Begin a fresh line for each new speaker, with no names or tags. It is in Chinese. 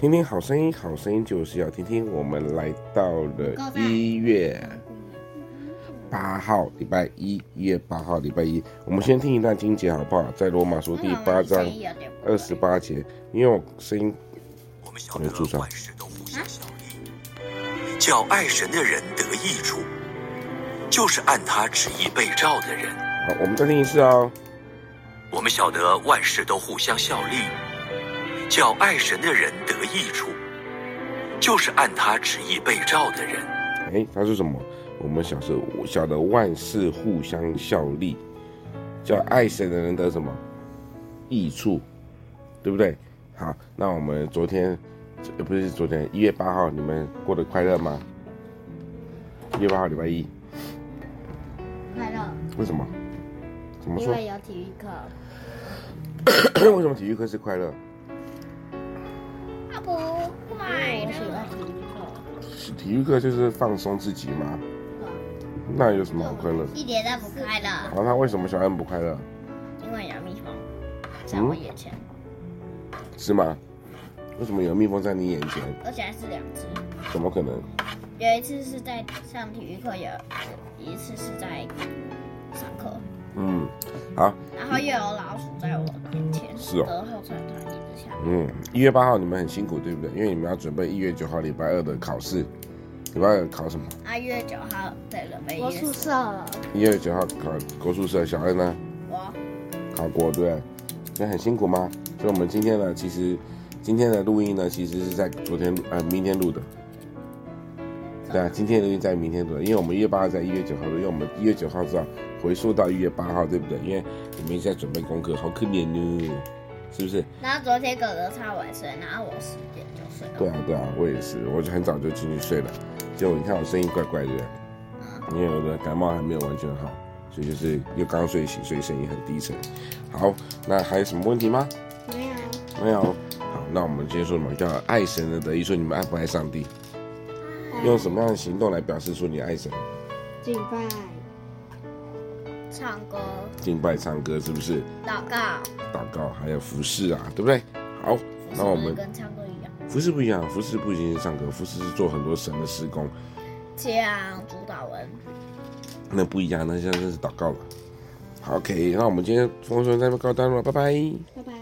听听好声音，好声音就是要听听。我们来到了一月八号，礼拜一，一月八号，礼拜一。我们先听一段经节，好不好？在罗马书第八章二十八节。因为我声音，
我们晓得万事都互相效力，叫爱神的人得益处，就是按他旨意被召的人。
好，我们再听一次哦。
我们晓得万事都互相效力。叫爱神的人得益处，就是按他旨意被召的人。
哎，他说什么？我们小时候，晓得万事互相效力，叫爱神的人得什么益处，对不对？好，那我们昨天，呃，不是昨天，一月八号，你们过得快乐吗？一月八号，礼拜一，
快乐。
为什么？怎么说？
因为有体育课。
为什么体育课是快乐？
不快乐。体育课，
体育课就是放松自己嘛。那有什么好快乐？
一点都不快乐。
好，那为什么小安不快乐？
因为有蜜蜂在我眼前。
是吗？为什么有蜜蜂在你眼前？
而且还是两只。
怎么可能？
有一次是在上体育课，有一次是在上课。
嗯，好。
然后又有老鼠在我眼前。
是哦。嗯，一月八号你们很辛苦，对不对？因为你们要准备一月九号礼拜二的考试。礼拜二考什么？
啊，一月九号对了，没国术社。
一月九号考国术社，小恩呢？
我。
考国对，那很辛苦吗？所以我们今天呢，其实今天的录音呢，其实是在昨天呃明天录的。对啊，今天的录音在明天录的，因为我们一月八号在一月九号录，因为我们一月九号是要回溯到一月八号，对不对？因为你们一直在准备功课，好可怜哦，是不是？
然后昨天哥哥超晚睡，然后我十点就睡了。
对啊，对啊，我也是，我就很早就进去睡了。结果你看我声音怪怪的，嗯，因为我的感冒还没有完全好，所以就是又刚睡醒，所以声音很低沉。好，那还有什么问题吗？
没有。
没有。好，那我们今天说什么？叫爱神的德意？说，你们爱不爱上帝？用什么样的行动来表示出你爱神？
敬拜、唱歌、
敬拜、唱歌，是不是？
祷告、
祷告，还有服侍啊，对不对？好，那我们
跟唱歌一样。
服侍不一样，服侍不仅仅是唱歌，服饰是做很多神的施工，
讲主祷文。
那不一样，那现在是祷告了。好，OK，那我们今天风声在这边告一段落，拜拜。
拜拜。